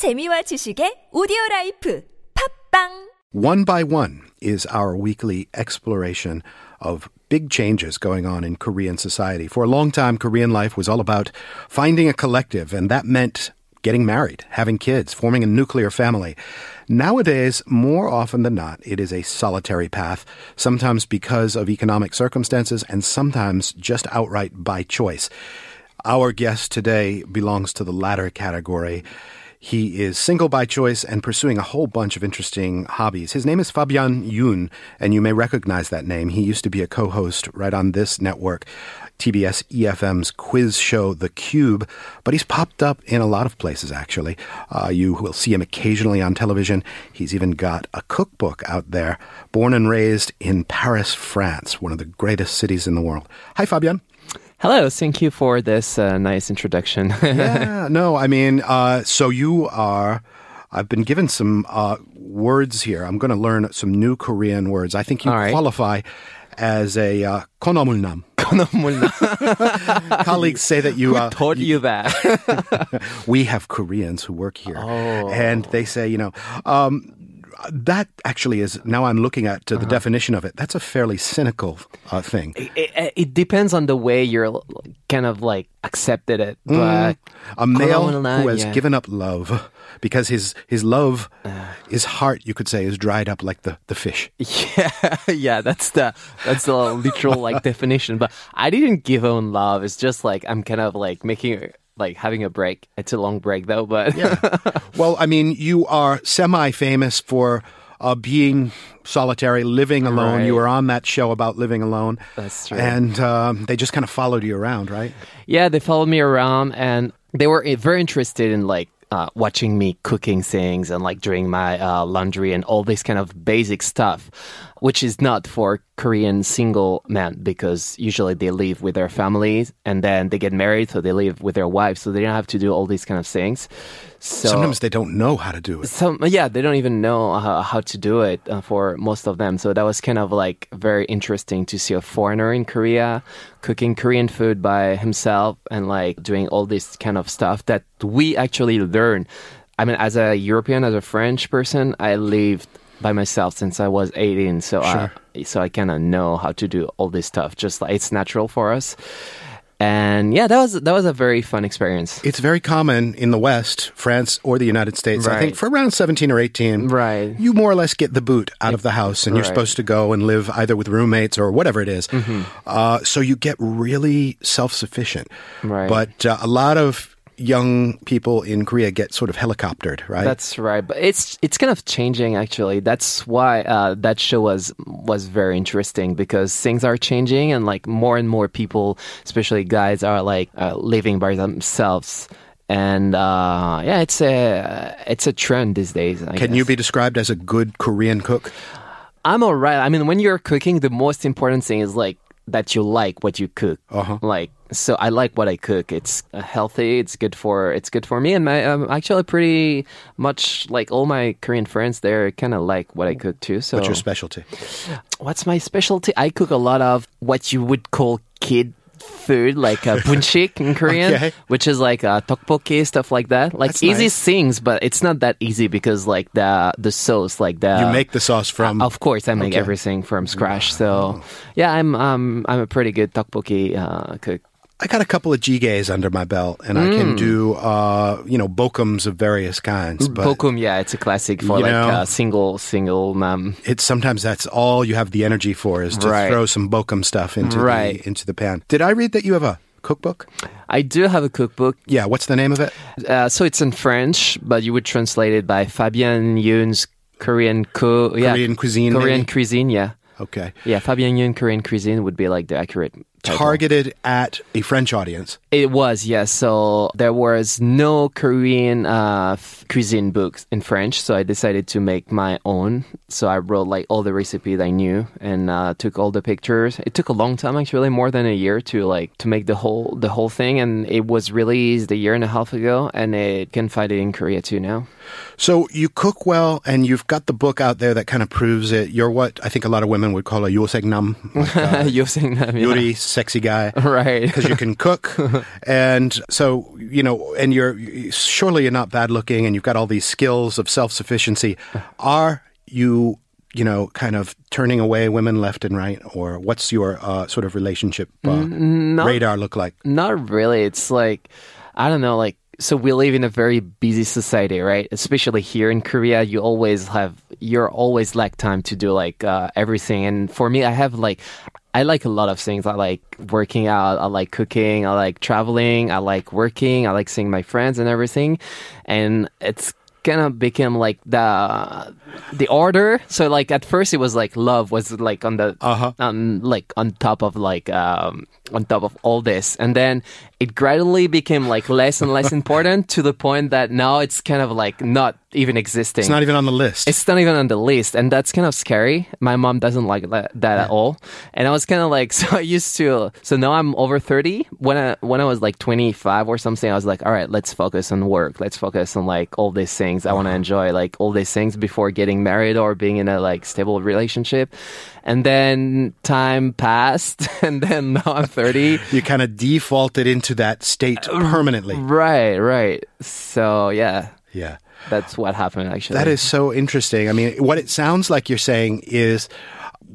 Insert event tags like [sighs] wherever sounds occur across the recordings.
재미와 지식의 오디오 라이프 팝빵 One by One is our weekly exploration of big changes going on in Korean society. For a long time, Korean life was all about finding a collective, and that meant getting married, having kids, forming a nuclear family. Nowadays, more often than not, it is a solitary path, sometimes because of economic circumstances and sometimes just outright by choice. Our guest today belongs to the latter category. He is single by choice and pursuing a whole bunch of interesting hobbies. His name is Fabien Yoon, and you may recognize that name. He used to be a co-host right on this network, TBS EFM's quiz show, The Cube, but he's popped up in a lot of places, actually. Uh, you will see him occasionally on television. He's even got a cookbook out there, born and raised in Paris, France, one of the greatest cities in the world. Hi, Fabian. Hello, thank you for this uh, nice introduction. [laughs] yeah, no, I mean, uh, so you are. I've been given some uh, words here. I'm going to learn some new Korean words. I think you right. qualify as a uh, konomulnam. [laughs] [laughs] Colleagues say that you. Uh, taught you that? we have Koreans who work here, Oh. and they say, you know, um, that actually is. Now I'm looking at uh, the Uh-huh. definition of it. That's a fairly cynical uh, thing. it, it depends on the way you're kind of like accepted it, but A male who has yeah. given up love because his his love, his heart, you could say, is dried up like the the fish. [laughs] yeah, yeah, that's the that's the literal like [laughs] definition. But I didn't give on love. It's just like I'm kind of like making like having a break. It's a long break though, but Yeah. [laughs] well, I mean, you are semi-famous for uh, being solitary, living alone. You were on that show about living alone. That's true. And um, they just kind of followed you around, right? Yeah, they followed me around and they were eh, very interested in like uh, watching me cooking things and like doing my uh, laundry and all this kind of basic stuff, which is not for Korean single men because usually they live with their families and then they get married, so they live with their wives, so they don't have to do all these kind of things. So Sometimes they don't know how to do it. some yeah they don't even know how, how to do it uh, for most of them so that was kind of like very interesting to see a foreigner in korea cooking korean food by himself and like doing all this kind of stuff that we actually learn i mean as a european as a french person i lived by myself since i was 18 so i so i kind of know how to do all this stuff just like it's natural for us and yeah that was that was a very fun experience It's very common in the West, France or the United States. I think for around 17 or 18, Right. you more or less get the boot out of the house and you're supposed to go and live either with roommates or whatever it is. Mm-hmm. Uh, so you get really self-sufficient. Right. But uh, a lot of young people in Korea get sort of helicoptered, right? That's right, but it's it's kind of changing actually. That's why uh, that show was was very interesting because things are changing and like more and more people, especially guys, are like uh, living by themselves. And uh, yeah, it's a it's a trend these days. I Can you be described as a good Korean cook? I'm alright. I mean, when you're cooking, the most important thing is like that you like what you cook. Uh-huh. Like, so I like what I cook. It's uh, healthy. It's good for it's good for me. And my um, actually pretty much like all my Korean friends, they're kind of like what I cook too. So What's your specialty? what's my specialty? I cook a lot of what you would call kid food, like uh, bunsik in Korean, Okay. which is like uh, tteokbokki stuff like that. Like That's easy nice. things, but it's not that easy because like the the sauce, like the you make the sauce from. of course, I make Okay. everything from scratch. So, yeah, I'm um I'm a pretty good tteokbokki uh, cook. I got a couple of jigaes under my belt, and I Mm. can do, uh, you know, bokums of various kinds. But Bokum, yeah, it's a classic for like know- uh, single single um it's sometimes that's all you have the energy for is to Right. throw some bokum stuff into Right. the into the pan. Did I read that you have a cookbook? I do have a cookbook. Yeah. What's the name of it? Uh, so it's in French, but you would translate it by Fabien Yoon's Korean co yeah, Korean cuisine, Korean maybe? cuisine, yeah. Okay. Yeah, Fabien Yoon Korean cuisine would be like the accurate title. Targeted at a French audience. It was, yes. So there was no Korean uh, cuisine books in French, so I decided to make my own. So I wrote like all the recipes I knew and uh, took all the pictures. It took a long time, actually, more than a year to like to make the whole the whole thing, and it was released a year and a half ago, and it can find it in Korea too now. So you cook well, and you've got the book out there that kind of proves it. You're what I think a lot of women would call a yosegnam, [laughs] like, uh, yeah. 요리 sexy guy. [laughs] Right. Because you can cook. [laughs] and so, you know, and you're surely you're not bad looking and you've got all these skills of self sufficiency. Are you, you know, kind of turning away women left and right? Or what's your uh, sort of relationship uh, radar look like? Not really. It's like, I don't know, like, so we live in a very busy society, right? Especially here in Korea, you always have, you're always lack time to do like uh, everything. And for me, I have like, I like a lot of things. I like working out. I like cooking. I like traveling. I like working. I like seeing my friends and everything. And it's kind of became like the the order. So like at first it was like love was like on the Uh-huh. on like on top of like um on top of all this, and then it gradually became like less and less [laughs] important to the point that now it's kind of like not even existing. It's not even on the list. It's not even on the list, and that's kind of scary. My mom doesn't like that, that at all, and I was kind of like, [laughs] so I used to. So now I'm over thirty. When I when I was like twenty five or something, I was like, all right, let's focus on work. Let's focus on like all these things. I want to uh-huh. enjoy like all these things before getting married or being in a like stable relationship. And then time passed, [laughs] and then now I'm thirty. you kind of defaulted into that state uh, permanently. right, right. So yeah, Yeah. that's what happened actually. That is so interesting. I mean, what it sounds like you're saying is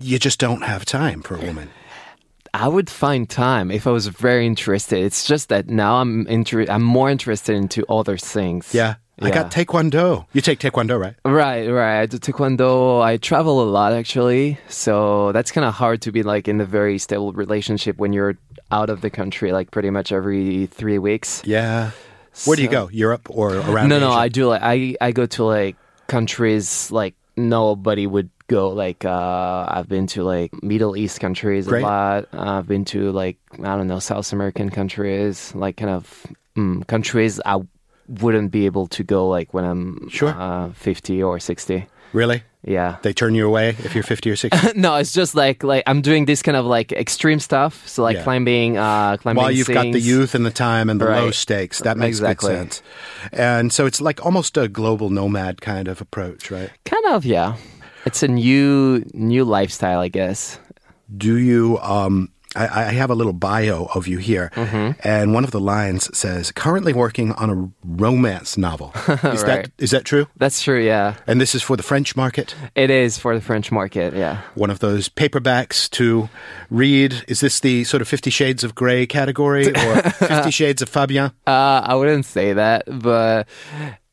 you just don't have time for a woman. I would find time if I was very interested. It's just that now I'm inter- I'm more interested into other things. Yeah. I got taekwondo. You take taekwondo, right? Right, right. I do taekwondo. I travel a lot actually, so that's kind of hard to be like in a very stable relationship when you're out of the country, like pretty much every three weeks. Yeah. Where do you go? Europe or around? no, no, I do like I I go to like countries like nobody would go. Like uh, I've been to like Middle East countries Great. a lot. I've been to like I don't know South American countries, like kind of mm, countries I wouldn't be able to go like when I'm Sure. uh, fifty or sixty. Really? Yeah. They turn you away if you're 50 or 60? [laughs] no, it's just like like I'm doing this kind of like extreme stuff. So like Yeah. climbing, uh, climbing. While you've got the youth and the time and the low stakes, that makes Exactly. good sense. And so it's like almost a global nomad kind of approach, right? Kind of, yeah. It's a new new lifestyle, I guess. Do you? Um, I, I have a little bio of you here, Mm-hmm. and one of the lines says, "Currently working on a romance novel." [laughs] Is that Right. is that true? That's true, yeah. And this is for the French market. It is for the French market, yeah. One of those paperbacks to read. Is this the sort of Fifty Shades of Grey category, or [laughs] Fifty Shades of Fabien? Uh, I wouldn't say that, but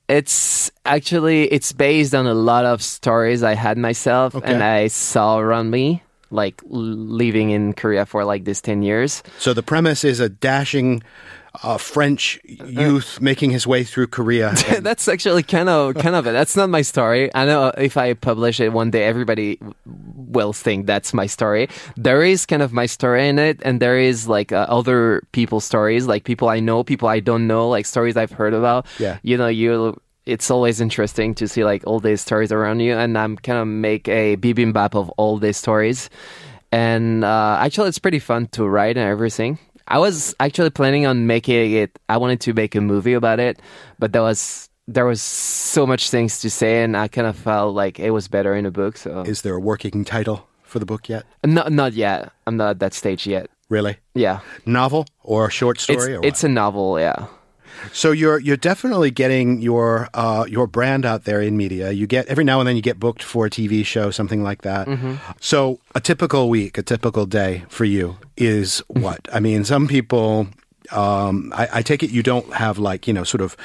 it's actually it's based on a lot of stories I had myself Okay. and I saw around me, like living in Korea for like this ten years. So the premise is a dashing uh, French youth making his way through Korea. [laughs] and- That's actually kind of kind of it. That's not my story. I know if I publish it one day, everybody will think that's my story. There is kind of my story in it, and there is like uh, other people's stories, like people I know, people I don't know, like stories I've heard about. Yeah. you know, you. It's always interesting to see like all these stories around you, and I'm kind of make a bibimbap of all these stories. And uh, actually, it's pretty fun to write and everything. I was actually planning on making it. I wanted to make a movie about it, but there was there was so much things to say, and I kind of felt like it was better in a book. So is there a working title for the book yet? not not yet. I'm not at that stage yet. Really? Yeah, Novel or a short it's story? or it's a novel. Yeah. So you're you're definitely getting your uh, your brand out there in media. You get every now and then you get booked for a TV show, something like that. Mm-hmm. So a typical week, a typical day for you is what? I mean, some people. Um, I, I take it you don't have like you know sort of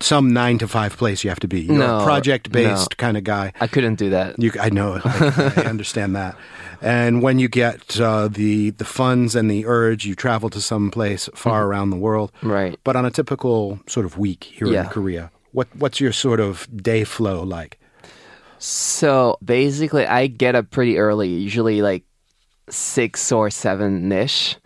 some nine to five place you have to be. You're a No, project based no. kind of guy. I couldn't do that. You, I know, [laughs] I, I understand that. And when you get uh, the the funds and the urge, you travel to some place far around the world. Mm-hmm. Right. But on a typical sort of week here in Korea, what what's your sort of day flow like? So basically, I get up pretty early, usually like six or seven ish.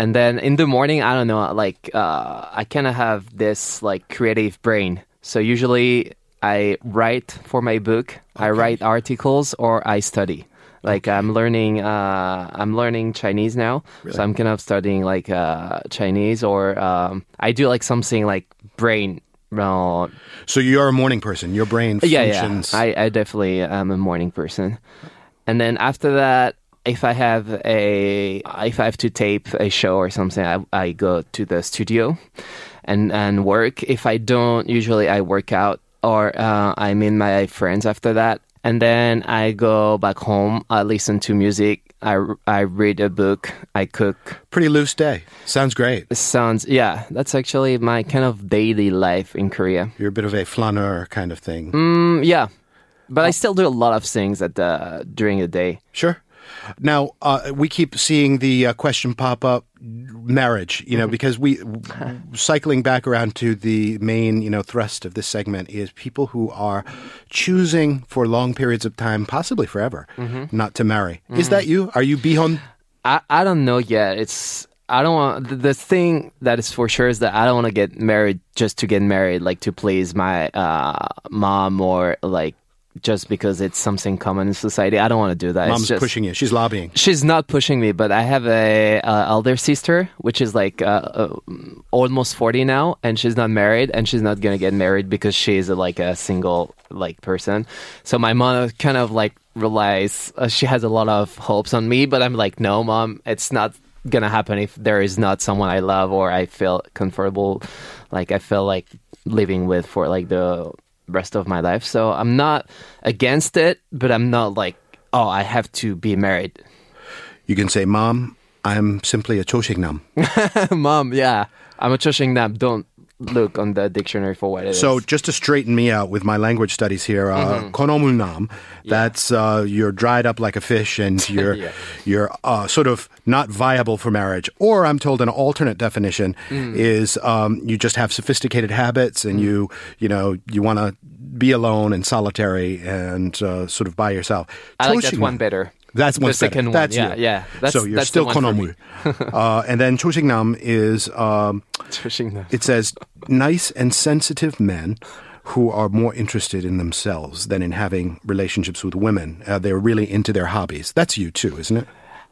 And then in the morning, I don't know, like uh, I kind of have this like creative brain. So usually I write for my book, I write articles, or I study. Like I'm learning, uh, I'm learning Chinese now, so I'm kind of studying like uh, Chinese, or um, I do like something like brain. Uh, So you're a morning person. Your brain yeah, functions. yeah. I, I definitely am a morning person. And then after that, if I have a if I have to tape a show or something, I, I go to the studio and and work. If I don't, usually I work out or uh, I meet my friends after that, and then I go back home. I listen to music. I, I read a book. I cook. Pretty loose day. Sounds great. It sounds yeah. That's actually my kind of daily life in Korea. You're a bit of a flaneur kind of thing. Mm, yeah, but I still do a lot of things at the during the day. Sure. Now, uh, we keep seeing the uh, question pop up marriage, you know, because we, [laughs] cycling back around to the main, you know, thrust of this segment is people who are choosing for long periods of time, possibly forever, not to marry. Is that you? Are you bihon? I, I don't know yet. It's I don't want the, the thing that is for sure is that I don't want to get married just to get married, like to please my uh, mom or like just because it's something common in society. I don't want to do that. Mom's just- pushing you. She's lobbying. She's not pushing me, but I have a uh, elder sister, which is like uh, uh, almost forty now, and she's not married, and she's not gonna get married because she's uh, like a single like person. So my mom kind of like relies. Uh, she has a lot of hopes on me, but I'm like, no, mom, it's not gonna happen if there is not someone I love or I feel comfortable, like I feel like living with for like the rest of my life. So I'm not against it, but I'm not like, oh, I have to be married. You can say, Mom, I'm simply a chosingnam. [laughs] Mom, yeah. I'm a Choshingnam. Don't look on the dictionary for what it is. So just to straighten me out with my language studies here, uh, konomulnam, that's uh, you're dried up like a fish and [laughs] you're Yeah. you're uh, sort of not viable for marriage. Or I'm told an alternate definition is um, you just have sophisticated habits and you you know you want to be alone and solitary and uh, sort of by yourself. I like that one better. That's The one better. second one, That's yeah, you. yeah. That's- so you're that's still one for me. konomul. [laughs] uh, and then chosingnam is um, [laughs] it says nice and sensitive men who are more interested in themselves than in having relationships with women. Uh, they're really into their hobbies. That's you too, isn't it?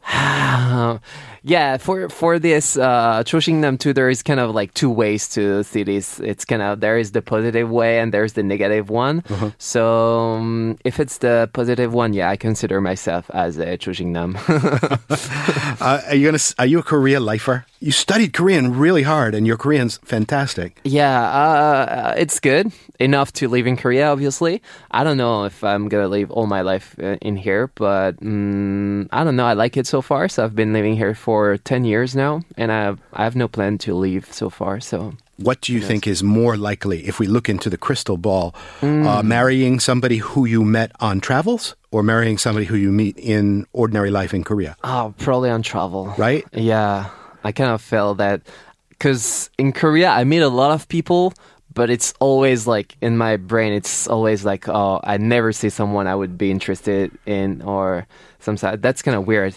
[sighs] yeah, for for this uh, Choshingnam too, there is kind of like two ways to see this. It's kind of there is the positive way and there's the negative one. Uh-huh. So um, if it's the positive one, yeah, I consider myself as a Choshingnam. [laughs] Uh, are you gonna? Are you a Korea lifer? You studied Korean really hard, and your Korean's fantastic. Yeah, uh, it's good enough to live in Korea. Obviously, I don't know if I'm gonna live all my life uh, in here, but mm, I don't know. I like it so far. So I've been living here for ten years now, and I have, I have no plan to leave so far. So What do you think is more likely if we look into the crystal ball? Uh, marrying somebody who you met on travels, or marrying somebody who you meet in ordinary life in Korea? oh, probably on travel, Right? Yeah, I kind of felt that because in Korea I meet a lot of people, but it's always like in my brain, it's always like, oh, I never see someone I would be interested in or some side. That's kind of weird.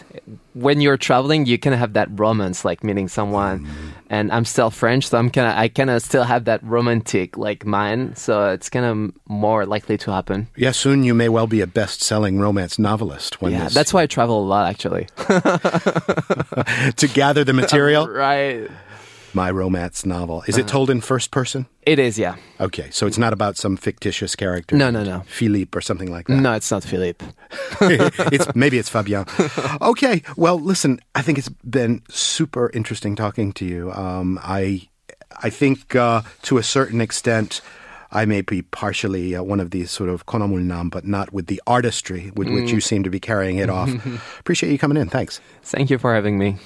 When you're traveling, you kind of have that romance, like meeting someone. Mm-hmm. And I'm still French, so I'm kind of I kind of still have that romantic like mind. So it's kind of more likely to happen. Yeah, soon you may well be a best-selling romance novelist. When yeah, this, that's why I travel a lot, actually. [laughs] [laughs] to gather the material. [laughs] right. My romance novel. Is it told in first person? It is, yeah. Okay, so it's not about some fictitious character. No, no, no. Philippe or something like that. No, it's not Philippe. [laughs] it's [laughs] maybe it's Fabien. Okay, well, listen, I think it's been super interesting talking to you. Um, I I think uh, to a certain extent. I may be partially uh, one of these sort of konomulnam, but not with the artistry with which you seem to be carrying it off. [laughs] Appreciate you coming in. Thanks. Thank you for having me.